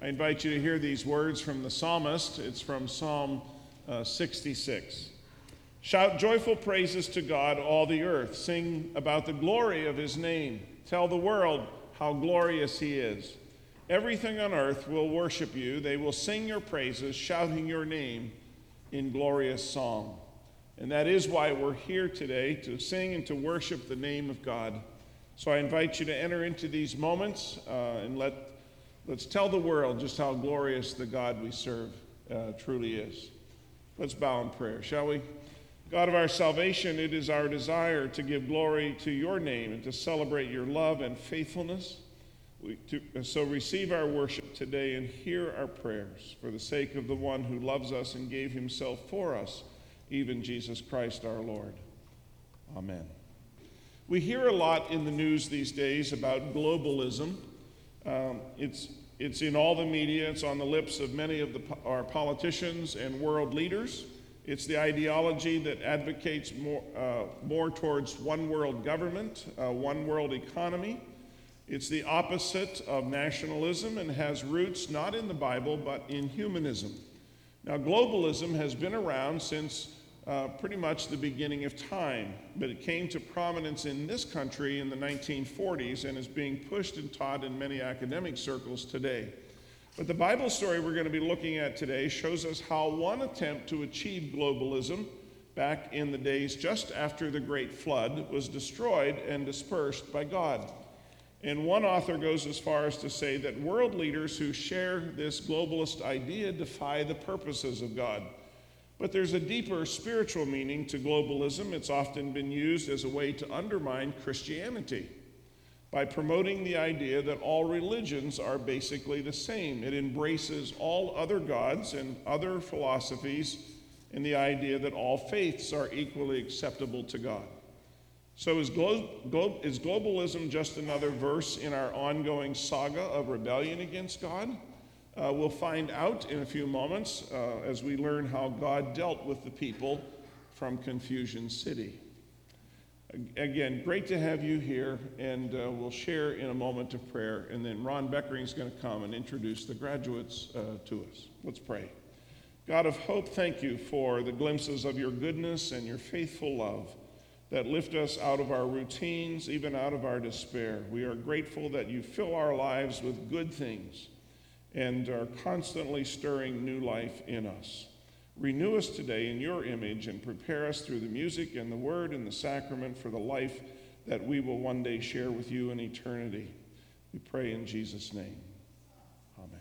I invite you to hear these words from the psalmist. It's from Psalm uh, 66. Shout joyful praises to God, all the earth. Sing about the glory of his name. Tell the world how glorious he is. Everything on earth will worship you. They will sing your praises, shouting your name in glorious song. And that is why we're here today to sing and to worship the name of God. So I invite you to enter into these moments uh, and let Let's tell the world just how glorious the God we serve uh, truly is. Let's bow in prayer, shall we? God of our salvation, it is our desire to give glory to your name and to celebrate your love and faithfulness. We, to, so receive our worship today and hear our prayers for the sake of the one who loves us and gave himself for us, even Jesus Christ our Lord. Amen. We hear a lot in the news these days about globalism. Um, it's, it's in all the media, it's on the lips of many of the, our politicians and world leaders. It's the ideology that advocates more, uh, more towards one world government, uh, one world economy. It's the opposite of nationalism and has roots not in the Bible but in humanism. Now, globalism has been around since uh, pretty much the beginning of time, but it came to prominence in this country in the 1940s and is being pushed and taught in many academic circles today. But the Bible story we're going to be looking at today shows us how one attempt to achieve globalism back in the days just after the Great Flood was destroyed and dispersed by God. And one author goes as far as to say that world leaders who share this globalist idea defy the purposes of God. But there's a deeper spiritual meaning to globalism. It's often been used as a way to undermine Christianity by promoting the idea that all religions are basically the same. It embraces all other gods and other philosophies and the idea that all faiths are equally acceptable to God. So, is, glo- glo- is globalism just another verse in our ongoing saga of rebellion against God? Uh, we'll find out in a few moments uh, as we learn how God dealt with the people from Confusion City. Again, great to have you here, and uh, we'll share in a moment of prayer, and then Ron Beckering is going to come and introduce the graduates uh, to us. Let's pray. God of hope, thank you for the glimpses of your goodness and your faithful love that lift us out of our routines, even out of our despair. We are grateful that you fill our lives with good things and are constantly stirring new life in us. Renew us today in your image and prepare us through the music and the word and the sacrament for the life that we will one day share with you in eternity. We pray in Jesus' name. Amen.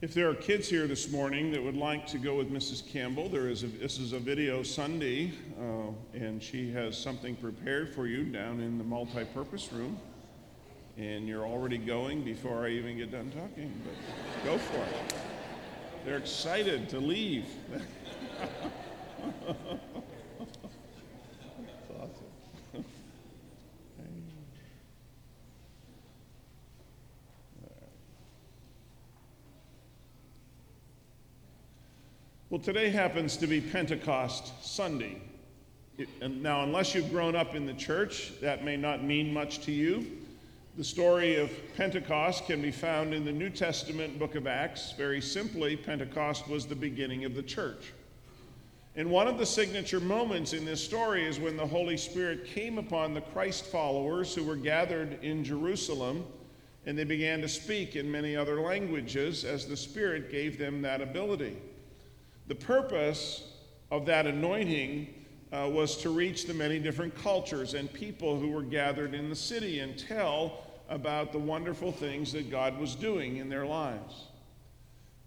If there are kids here this morning that would like to go with Mrs. Campbell, there is a, this is a video Sunday, uh, and she has something prepared for you down in the multi-purpose room and you're already going before I even get done talking, but go for it. They're excited to leave. That's awesome. Well, today happens to be Pentecost Sunday. It, now, unless you've grown up in the church, that may not mean much to you. The story of Pentecost can be found in the New Testament book of Acts. Very simply, Pentecost was the beginning of the church. And one of the signature moments in this story is when the Holy Spirit came upon the Christ followers who were gathered in Jerusalem, and they began to speak in many other languages as the Spirit gave them that ability. The purpose of that anointing uh, was to reach the many different cultures and people who were gathered in the city and tell about the wonderful things that God was doing in their lives.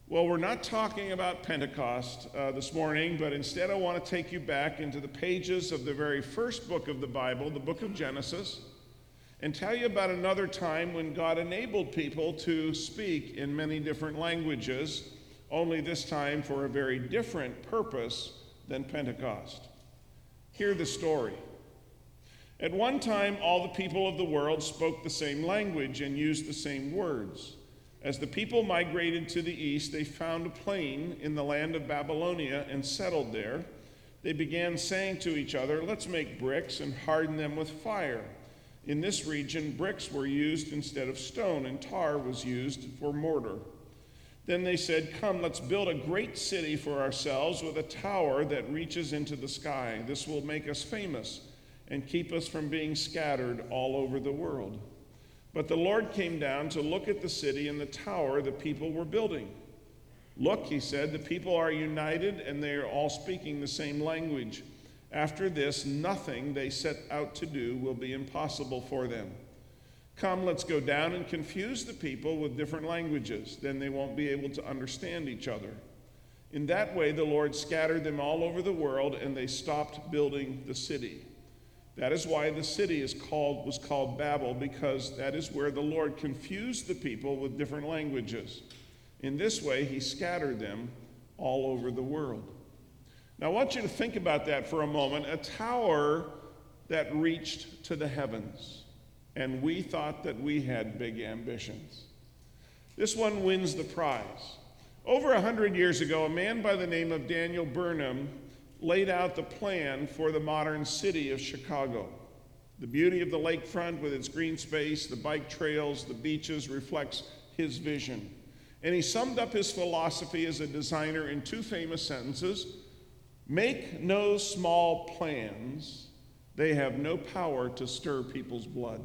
Well, we're not talking about Pentecost uh, this morning, but instead I want to take you back into the pages of the very first book of the Bible, the book of Genesis, and tell you about another time when God enabled people to speak in many different languages, only this time for a very different purpose than Pentecost. Hear the story. At one time, all the people of the world spoke the same language and used the same words. As the people migrated to the east, they found a plain in the land of Babylonia and settled there. They began saying to each other, Let's make bricks and harden them with fire. In this region, bricks were used instead of stone, and tar was used for mortar. Then they said, Come, let's build a great city for ourselves with a tower that reaches into the sky. This will make us famous and keep us from being scattered all over the world. But the Lord came down to look at the city and the tower the people were building. Look, he said, the people are united and they are all speaking the same language. After this, nothing they set out to do will be impossible for them. Come, let's go down and confuse the people with different languages. Then they won't be able to understand each other. In that way, the Lord scattered them all over the world and they stopped building the city. That is why the city is called, was called Babel, because that is where the Lord confused the people with different languages. In this way, he scattered them all over the world. Now, I want you to think about that for a moment. A tower that reached to the heavens, and we thought that we had big ambitions. This one wins the prize. Over a hundred years ago, a man by the name of Daniel Burnham laid out the plan for the modern city of Chicago. The beauty of the lakefront with its green space, the bike trails, the beaches reflects his vision. And he summed up his philosophy as a designer in two famous sentences Make no small plans, they have no power to stir people's blood.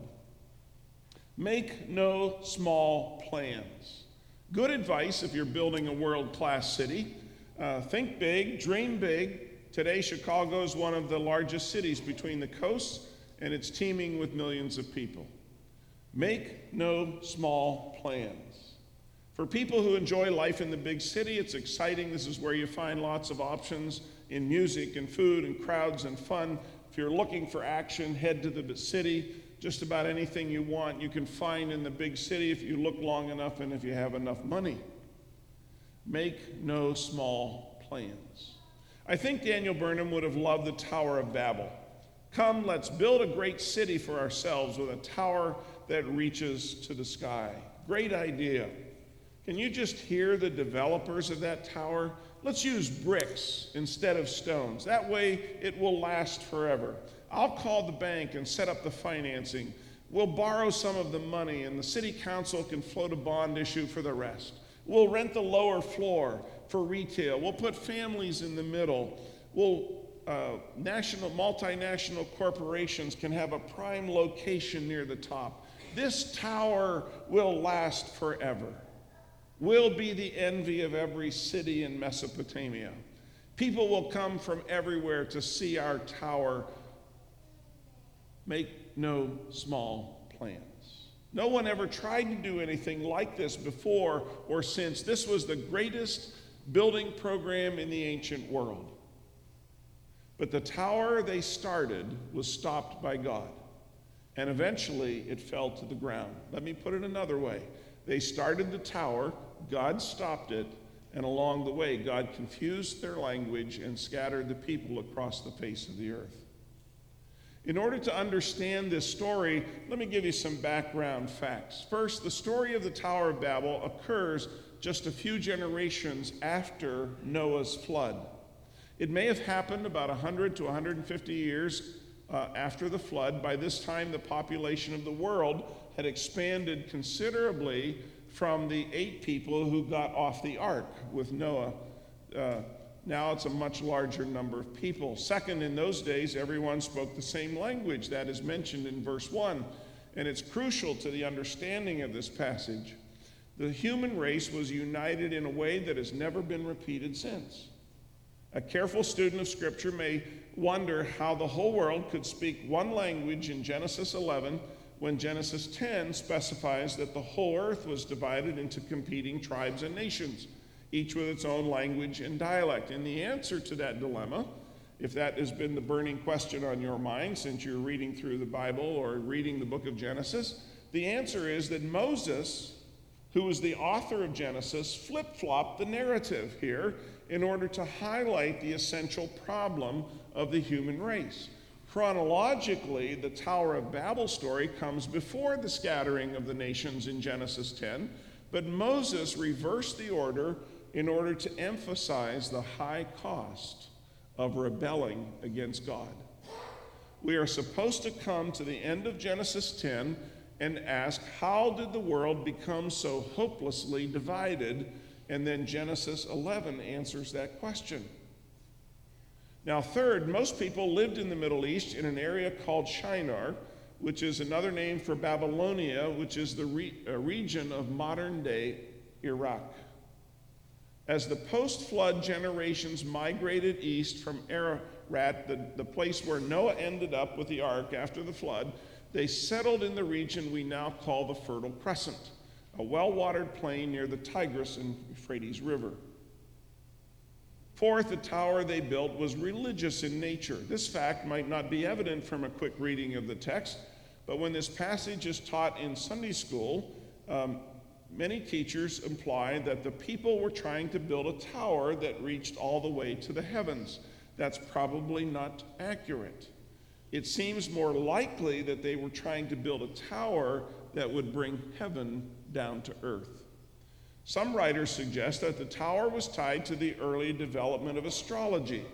Make no small plans. Good advice if you're building a world class city. Uh, think big, dream big. Today, Chicago is one of the largest cities between the coasts, and it's teeming with millions of people. Make no small plans. For people who enjoy life in the big city, it's exciting. This is where you find lots of options in music and food and crowds and fun. If you're looking for action, head to the city. Just about anything you want, you can find in the big city if you look long enough and if you have enough money. Make no small plans. I think Daniel Burnham would have loved the Tower of Babel. Come, let's build a great city for ourselves with a tower that reaches to the sky. Great idea. Can you just hear the developers of that tower? Let's use bricks instead of stones. That way it will last forever. I'll call the bank and set up the financing. We'll borrow some of the money, and the city council can float a bond issue for the rest. We'll rent the lower floor for retail. We'll put families in the middle. We'll uh, national, multinational corporations can have a prime location near the top. This tower will last forever will be the envy of every city in Mesopotamia. People will come from everywhere to see our tower. Make no small plans. No one ever tried to do anything like this before or since. This was the greatest building program in the ancient world. But the tower they started was stopped by God, and eventually it fell to the ground. Let me put it another way. They started the tower, God stopped it, and along the way, God confused their language and scattered the people across the face of the earth. In order to understand this story, let me give you some background facts. First, the story of the Tower of Babel occurs just a few generations after Noah's flood. It may have happened about 100 to 150 years uh, after the flood. By this time, the population of the world had expanded considerably from the eight people who got off the ark with Noah. Uh, now it's a much larger number of people. Second, in those days, everyone spoke the same language that is mentioned in verse 1, and it's crucial to the understanding of this passage. The human race was united in a way that has never been repeated since. A careful student of Scripture may wonder how the whole world could speak one language in Genesis 11 when Genesis 10 specifies that the whole earth was divided into competing tribes and nations, each with its own language and dialect. And the answer to that dilemma, if that has been the burning question on your mind since you're reading through the Bible or reading the book of Genesis, the answer is that Moses, who was the author of Genesis, flip flopped the narrative here in order to highlight the essential problem of the human race. Chronologically, the Tower of Babel story comes before the scattering of the nations in Genesis 10, but Moses reversed the order in order to emphasize the high cost of rebelling against God. we are supposed to come to the end of Genesis 10 and ask, how did the world become so hopelessly divided? And then Genesis 11 answers that question. Now, third, most people lived in the Middle East in an area called Shinar, which is another name for Babylonia, which is the re- uh, region of modern day Iraq. As the post flood generations migrated east from Ararat, the, the place where Noah ended up with the ark after the flood, they settled in the region we now call the Fertile Crescent, a well watered plain near the Tigris and Euphrates River. Fourth, the tower they built was religious in nature. This fact might not be evident from a quick reading of the text, but when this passage is taught in Sunday school, um, many teachers imply that the people were trying to build a tower that reached all the way to the heavens. That's probably not accurate. It seems more likely that they were trying to build a tower that would bring heaven down to earth. Some writers suggest that the tower was tied to the early development of astrology,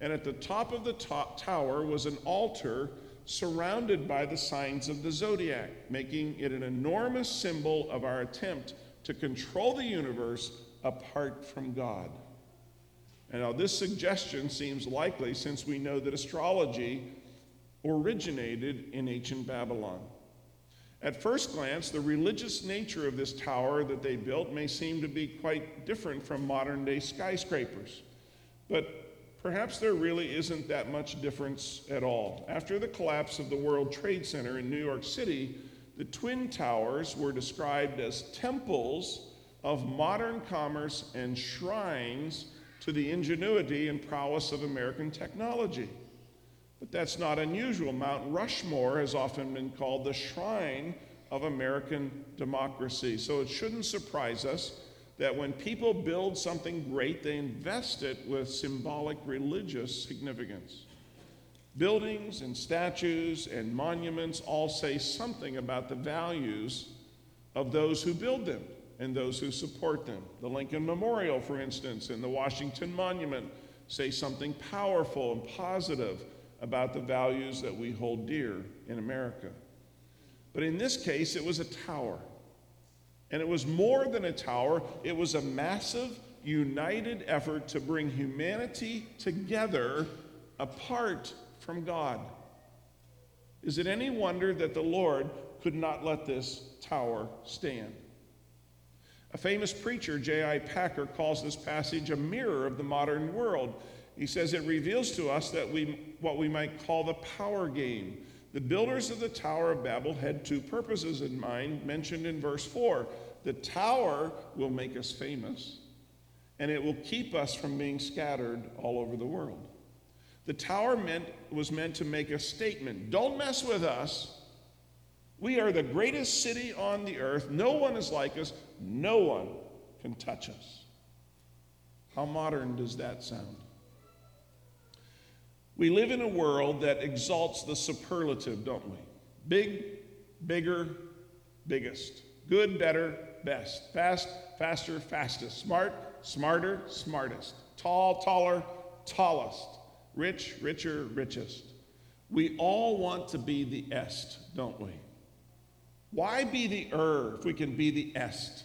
and at the top of the top tower was an altar surrounded by the signs of the zodiac, making it an enormous symbol of our attempt to control the universe apart from God. And now, this suggestion seems likely since we know that astrology originated in ancient Babylon. At first glance, the religious nature of this tower that they built may seem to be quite different from modern day skyscrapers. But perhaps there really isn't that much difference at all. After the collapse of the World Trade Center in New York City, the Twin Towers were described as temples of modern commerce and shrines to the ingenuity and prowess of American technology. But that's not unusual. Mount Rushmore has often been called the shrine of American democracy. So it shouldn't surprise us that when people build something great, they invest it with symbolic religious significance. Buildings and statues and monuments all say something about the values of those who build them and those who support them. The Lincoln Memorial, for instance, and the Washington Monument say something powerful and positive about the values that we hold dear in America. But in this case, it was a tower. And it was more than a tower, it was a massive, united effort to bring humanity together apart from God. Is it any wonder that the Lord could not let this tower stand? A famous preacher, J.I. Packer, calls this passage a mirror of the modern world. He says it reveals to us that we, what we might call the power game. The builders of the Tower of Babel had two purposes in mind, mentioned in verse 4. The tower will make us famous, and it will keep us from being scattered all over the world. The tower meant, was meant to make a statement don't mess with us. We are the greatest city on the earth. No one is like us. No one can touch us. How modern does that sound? We live in a world that exalts the superlative, don't we? Big, bigger, biggest. Good, better, best. Fast, faster, fastest. Smart, smarter, smartest. Tall, taller, tallest. Rich, richer, richest. We all want to be the est, don't we? Why be the er if we can be the est?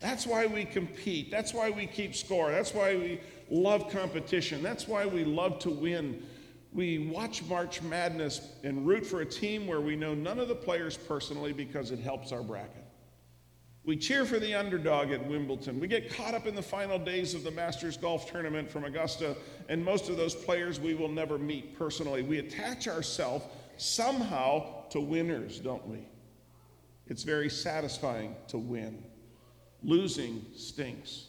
That's why we compete. That's why we keep score. That's why we love competition. That's why we love to win. We watch March Madness and root for a team where we know none of the players personally because it helps our bracket. We cheer for the underdog at Wimbledon. We get caught up in the final days of the Masters Golf Tournament from Augusta, and most of those players we will never meet personally. We attach ourselves somehow to winners, don't we? It's very satisfying to win. Losing stinks.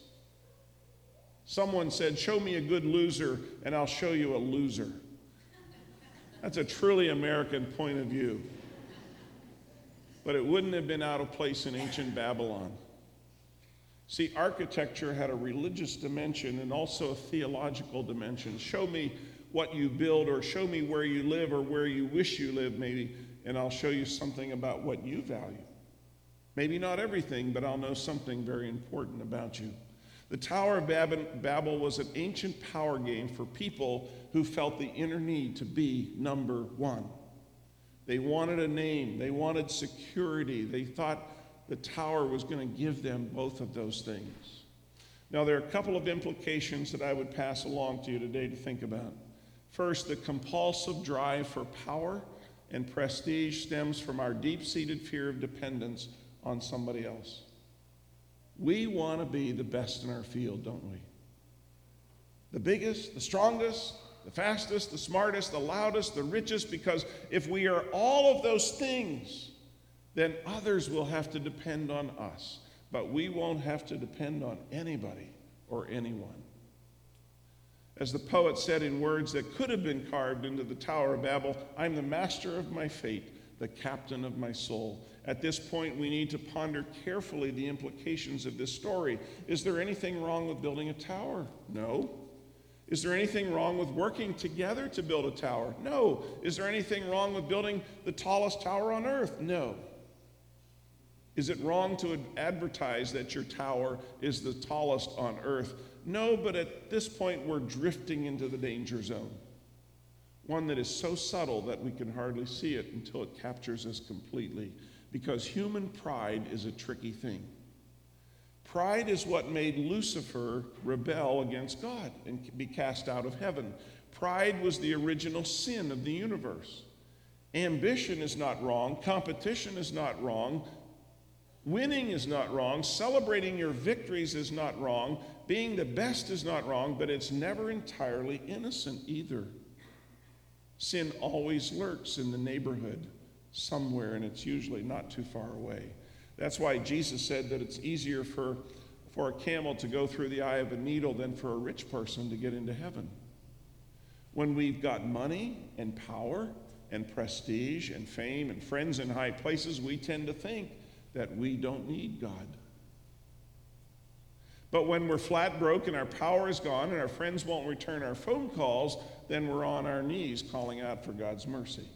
Someone said, Show me a good loser, and I'll show you a loser. That's a truly American point of view. But it wouldn't have been out of place in ancient Babylon. See, architecture had a religious dimension and also a theological dimension. Show me what you build, or show me where you live, or where you wish you lived, maybe, and I'll show you something about what you value. Maybe not everything, but I'll know something very important about you. The Tower of Babel was an ancient power game for people who felt the inner need to be number one. They wanted a name, they wanted security, they thought the tower was going to give them both of those things. Now, there are a couple of implications that I would pass along to you today to think about. First, the compulsive drive for power and prestige stems from our deep seated fear of dependence on somebody else. We want to be the best in our field, don't we? The biggest, the strongest, the fastest, the smartest, the loudest, the richest, because if we are all of those things, then others will have to depend on us. But we won't have to depend on anybody or anyone. As the poet said in words that could have been carved into the Tower of Babel, I'm the master of my fate, the captain of my soul. At this point, we need to ponder carefully the implications of this story. Is there anything wrong with building a tower? No. Is there anything wrong with working together to build a tower? No. Is there anything wrong with building the tallest tower on earth? No. Is it wrong to advertise that your tower is the tallest on earth? No, but at this point, we're drifting into the danger zone. One that is so subtle that we can hardly see it until it captures us completely. Because human pride is a tricky thing. Pride is what made Lucifer rebel against God and be cast out of heaven. Pride was the original sin of the universe. Ambition is not wrong, competition is not wrong, winning is not wrong, celebrating your victories is not wrong, being the best is not wrong, but it's never entirely innocent either. Sin always lurks in the neighborhood somewhere, and it's usually not too far away. That's why Jesus said that it's easier for, for a camel to go through the eye of a needle than for a rich person to get into heaven. When we've got money and power and prestige and fame and friends in high places, we tend to think that we don't need God. But when we're flat broke and our power is gone and our friends won't return our phone calls, then we're on our knees calling out for God's mercy.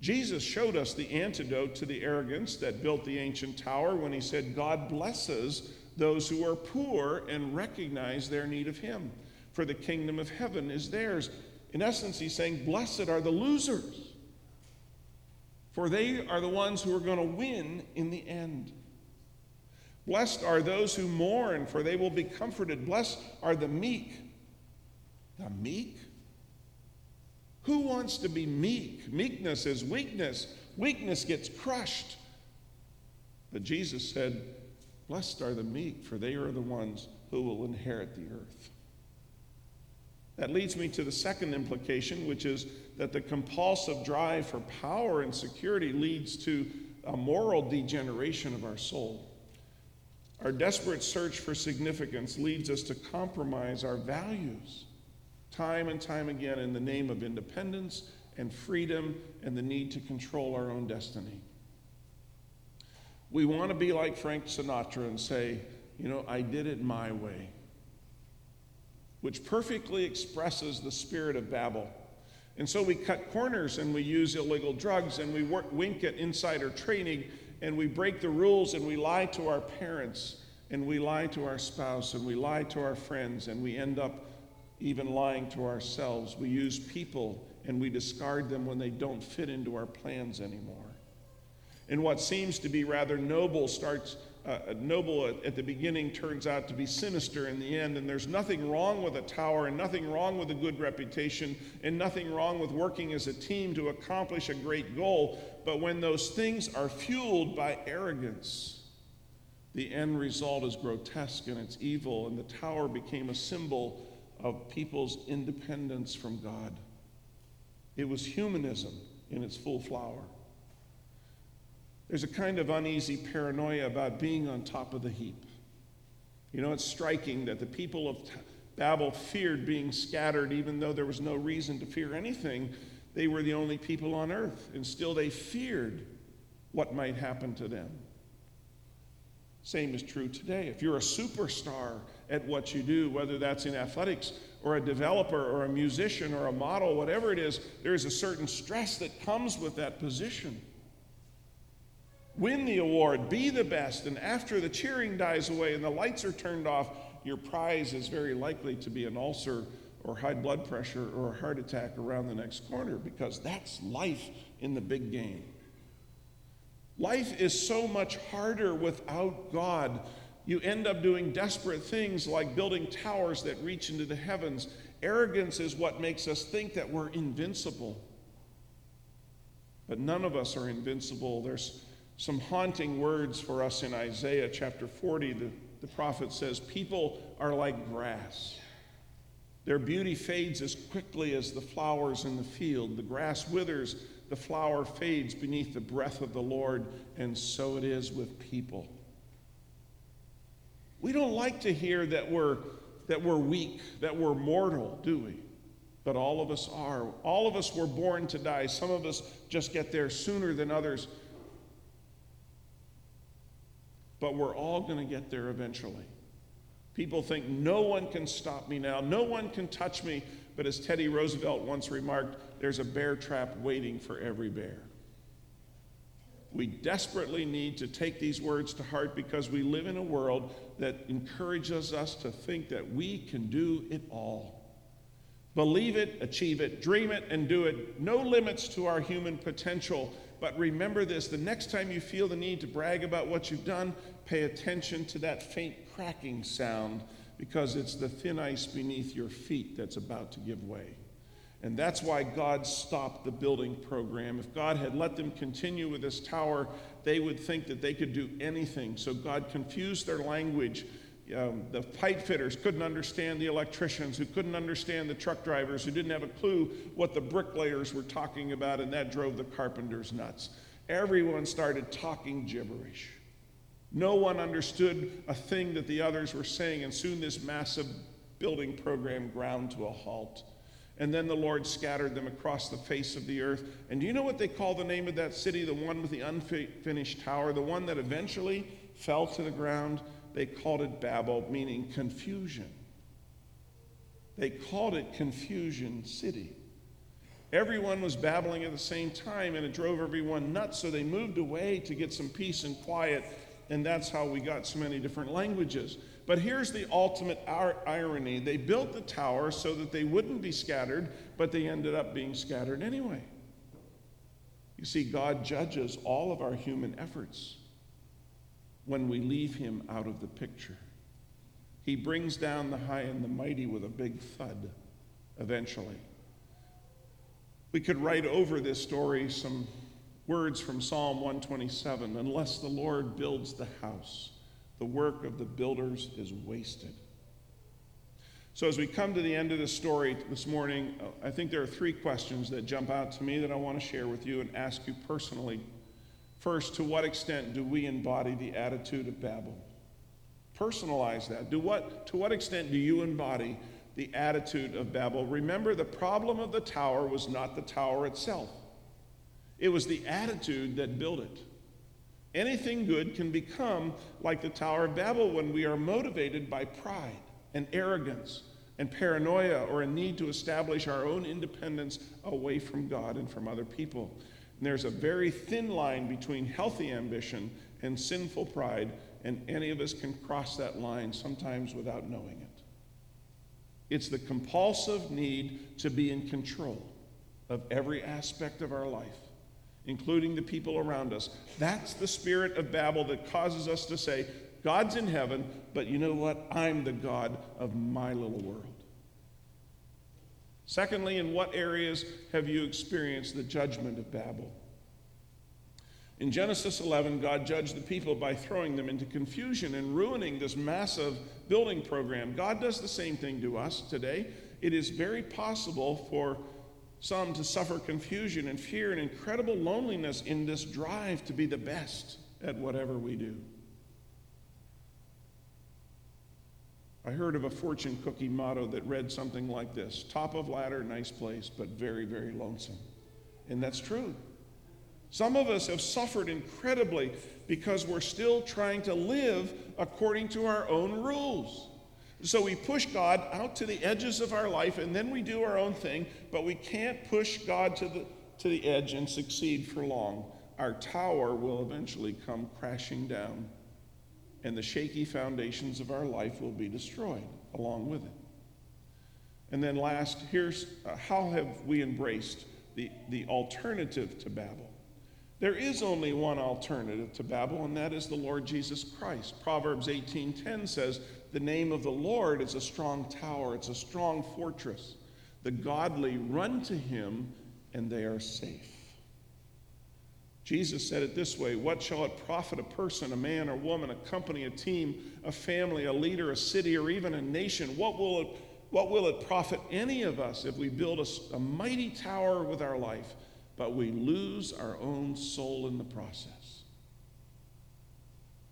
Jesus showed us the antidote to the arrogance that built the ancient tower when he said, God blesses those who are poor and recognize their need of him, for the kingdom of heaven is theirs. In essence, he's saying, Blessed are the losers, for they are the ones who are going to win in the end. Blessed are those who mourn, for they will be comforted. Blessed are the meek. The meek? Who wants to be meek? Meekness is weakness. Weakness gets crushed. But Jesus said, Blessed are the meek, for they are the ones who will inherit the earth. That leads me to the second implication, which is that the compulsive drive for power and security leads to a moral degeneration of our soul. Our desperate search for significance leads us to compromise our values time and time again in the name of independence and freedom and the need to control our own destiny. We want to be like Frank Sinatra and say, you know, I did it my way, which perfectly expresses the spirit of Babel. And so we cut corners and we use illegal drugs and we work, wink at insider trading and we break the rules and we lie to our parents and we lie to our spouse and we lie to our friends and we end up even lying to ourselves. We use people and we discard them when they don't fit into our plans anymore. And what seems to be rather noble starts uh, noble at, at the beginning turns out to be sinister in the end. And there's nothing wrong with a tower, and nothing wrong with a good reputation, and nothing wrong with working as a team to accomplish a great goal. But when those things are fueled by arrogance, the end result is grotesque and it's evil, and the tower became a symbol of people's independence from God. It was humanism in its full flower. There's a kind of uneasy paranoia about being on top of the heap. You know, it's striking that the people of Babel feared being scattered, even though there was no reason to fear anything. They were the only people on earth, and still they feared what might happen to them. Same is true today. If you're a superstar at what you do, whether that's in athletics or a developer or a musician or a model, whatever it is, there is a certain stress that comes with that position. Win the award, be the best, and after the cheering dies away and the lights are turned off, your prize is very likely to be an ulcer or high blood pressure or a heart attack around the next corner because that's life in the big game. Life is so much harder without God. You end up doing desperate things like building towers that reach into the heavens. Arrogance is what makes us think that we're invincible. But none of us are invincible. There's some haunting words for us in Isaiah chapter 40. The, the prophet says, People are like grass. Their beauty fades as quickly as the flowers in the field. The grass withers, the flower fades beneath the breath of the Lord, and so it is with people. We don't like to hear that we're, that we're weak, that we're mortal, do we? But all of us are. All of us were born to die. Some of us just get there sooner than others. But we're all going to get there eventually. People think no one can stop me now, no one can touch me. But as Teddy Roosevelt once remarked, there's a bear trap waiting for every bear. We desperately need to take these words to heart because we live in a world that encourages us to think that we can do it all. Believe it, achieve it, dream it, and do it. No limits to our human potential. But remember this the next time you feel the need to brag about what you've done, pay attention to that faint cracking sound because it's the thin ice beneath your feet that's about to give way. And that's why God stopped the building program. If God had let them continue with this tower, they would think that they could do anything. So God confused their language. Um, the pipe fitters couldn't understand the electricians, who couldn't understand the truck drivers, who didn't have a clue what the bricklayers were talking about, and that drove the carpenters nuts. Everyone started talking gibberish. No one understood a thing that the others were saying, and soon this massive building program ground to a halt. And then the Lord scattered them across the face of the earth. And do you know what they call the name of that city, the one with the unfinished tower, the one that eventually fell to the ground? They called it Babel, meaning confusion. They called it Confusion City. Everyone was babbling at the same time, and it drove everyone nuts, so they moved away to get some peace and quiet and that's how we got so many different languages. But here's the ultimate irony they built the tower so that they wouldn't be scattered, but they ended up being scattered anyway. You see, God judges all of our human efforts when we leave Him out of the picture. He brings down the high and the mighty with a big thud eventually. We could write over this story some Words from Psalm 127 Unless the Lord builds the house, the work of the builders is wasted. So, as we come to the end of the story this morning, I think there are three questions that jump out to me that I want to share with you and ask you personally. First, to what extent do we embody the attitude of Babel? Personalize that. Do what, to what extent do you embody the attitude of Babel? Remember, the problem of the tower was not the tower itself. It was the attitude that built it. Anything good can become like the Tower of Babel when we are motivated by pride and arrogance and paranoia or a need to establish our own independence away from God and from other people. And there's a very thin line between healthy ambition and sinful pride, and any of us can cross that line sometimes without knowing it. It's the compulsive need to be in control of every aspect of our life including the people around us. That's the spirit of Babel that causes us to say, God's in heaven, but you know what? I'm the God of my little world. Secondly, in what areas have you experienced the judgment of Babel? In Genesis 11, God judged the people by throwing them into confusion and ruining this massive building program. God does the same thing to us today. It is very possible for some to suffer confusion and fear and incredible loneliness in this drive to be the best at whatever we do. I heard of a fortune cookie motto that read something like this top of ladder, nice place, but very, very lonesome. And that's true. Some of us have suffered incredibly because we're still trying to live according to our own rules. So we push God out to the edges of our life and then we do our own thing, but we can't push God to the, to the edge and succeed for long. our tower will eventually come crashing down, and the shaky foundations of our life will be destroyed along with it. And then, last, here's uh, how have we embraced the, the alternative to Babel? There is only one alternative to Babel, and that is the Lord Jesus Christ. Proverbs 18:10 says, "The name of the Lord is a strong tower, it's a strong fortress. The godly run to him and they are safe." Jesus said it this way What shall it profit a person, a man or woman, a company, a team, a family, a leader, a city, or even a nation? What will it, what will it profit any of us if we build a, a mighty tower with our life? but we lose our own soul in the process.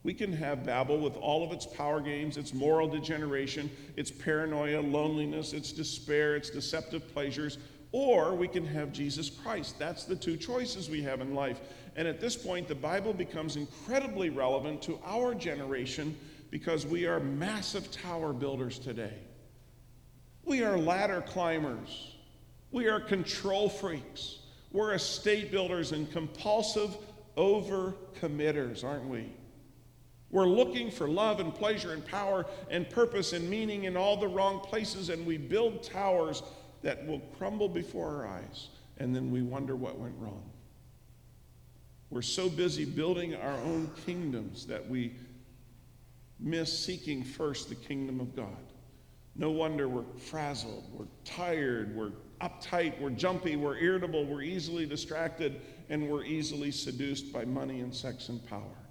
We can have Babel with all of its power games, its moral degeneration, its paranoia, loneliness, its despair, its deceptive pleasures, or we can have Jesus Christ. That's the two choices we have in life. And at this point, the Bible becomes incredibly relevant to our generation because we are massive tower builders today. We are ladder climbers. We are control freaks. We're estate builders and compulsive overcommitters, aren't we? We're looking for love and pleasure and power and purpose and meaning in all the wrong places, and we build towers that will crumble before our eyes, and then we wonder what went wrong. We're so busy building our own kingdoms that we miss seeking first the kingdom of God. No wonder we're frazzled, we're tired, we're uptight, we're jumpy, we're irritable, we're easily distracted, and we're easily seduced by money and sex and power.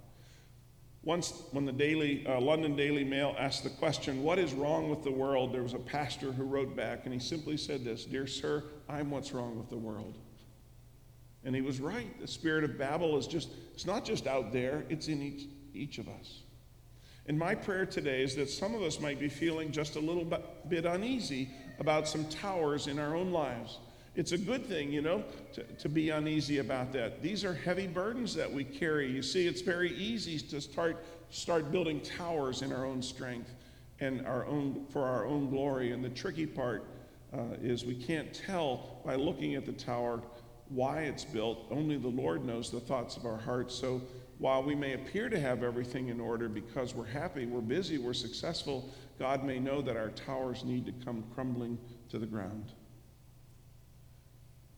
Once, when the Daily, uh, London Daily Mail asked the question, What is wrong with the world? there was a pastor who wrote back, and he simply said this Dear sir, I'm what's wrong with the world. And he was right. The spirit of Babel is just, it's not just out there, it's in each, each of us. And my prayer today is that some of us might be feeling just a little bit uneasy about some towers in our own lives. It's a good thing, you know, to, to be uneasy about that. These are heavy burdens that we carry. You see, it's very easy to start, start building towers in our own strength and our own, for our own glory. And the tricky part uh, is we can't tell by looking at the tower why it's built. Only the Lord knows the thoughts of our hearts. So while we may appear to have everything in order because we're happy, we're busy, we're successful, God may know that our towers need to come crumbling to the ground.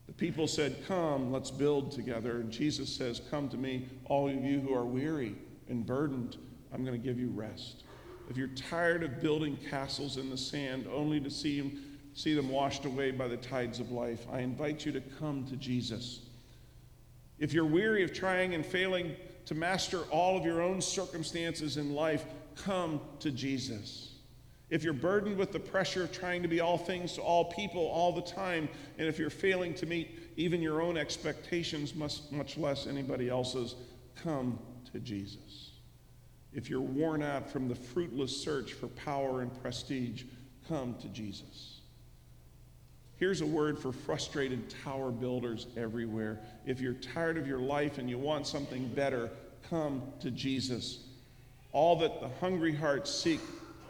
The people said, Come, let's build together. And Jesus says, Come to me, all of you who are weary and burdened, I'm going to give you rest. If you're tired of building castles in the sand only to see them, see them washed away by the tides of life, I invite you to come to Jesus. If you're weary of trying and failing to master all of your own circumstances in life, come to Jesus. If you're burdened with the pressure of trying to be all things to all people all the time, and if you're failing to meet even your own expectations, much, less anybody else's, come to Jesus. If you're worn out from the fruitless search for power and prestige, come to Jesus. Here's a word for frustrated tower builders everywhere. If you're tired of your life and you want something better, come to Jesus. All that the hungry hearts seek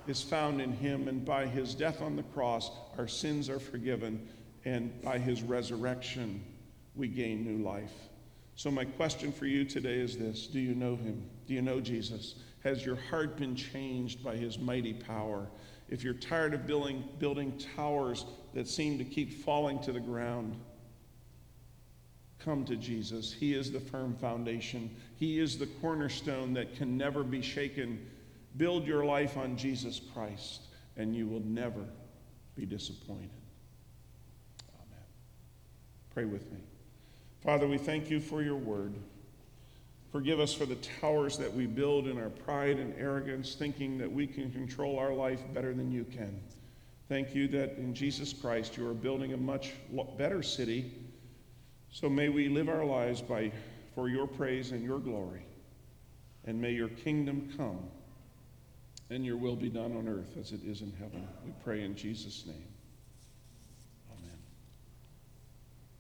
is found in him, and by his death on the cross, our sins are forgiven, and by his resurrection, we gain new life. So, my question for you today is this Do you know him? Do you know Jesus? Has your heart been changed by his mighty power? If you're tired of building, building towers that seem to keep falling to the ground, come to Jesus. He is the firm foundation, He is the cornerstone that can never be shaken Build your life on Jesus Christ, and you will never be disappointed. Amen. Pray with me. Father, we thank you for your word. Forgive us for the towers that we build in our pride and arrogance, thinking that we can control our life better than you can. Thank you that in Jesus Christ you are building a much better city. So may we live our lives by, for your praise and your glory. And may your kingdom come and your will be done on earth as it is in heaven. We pray in Jesus' name.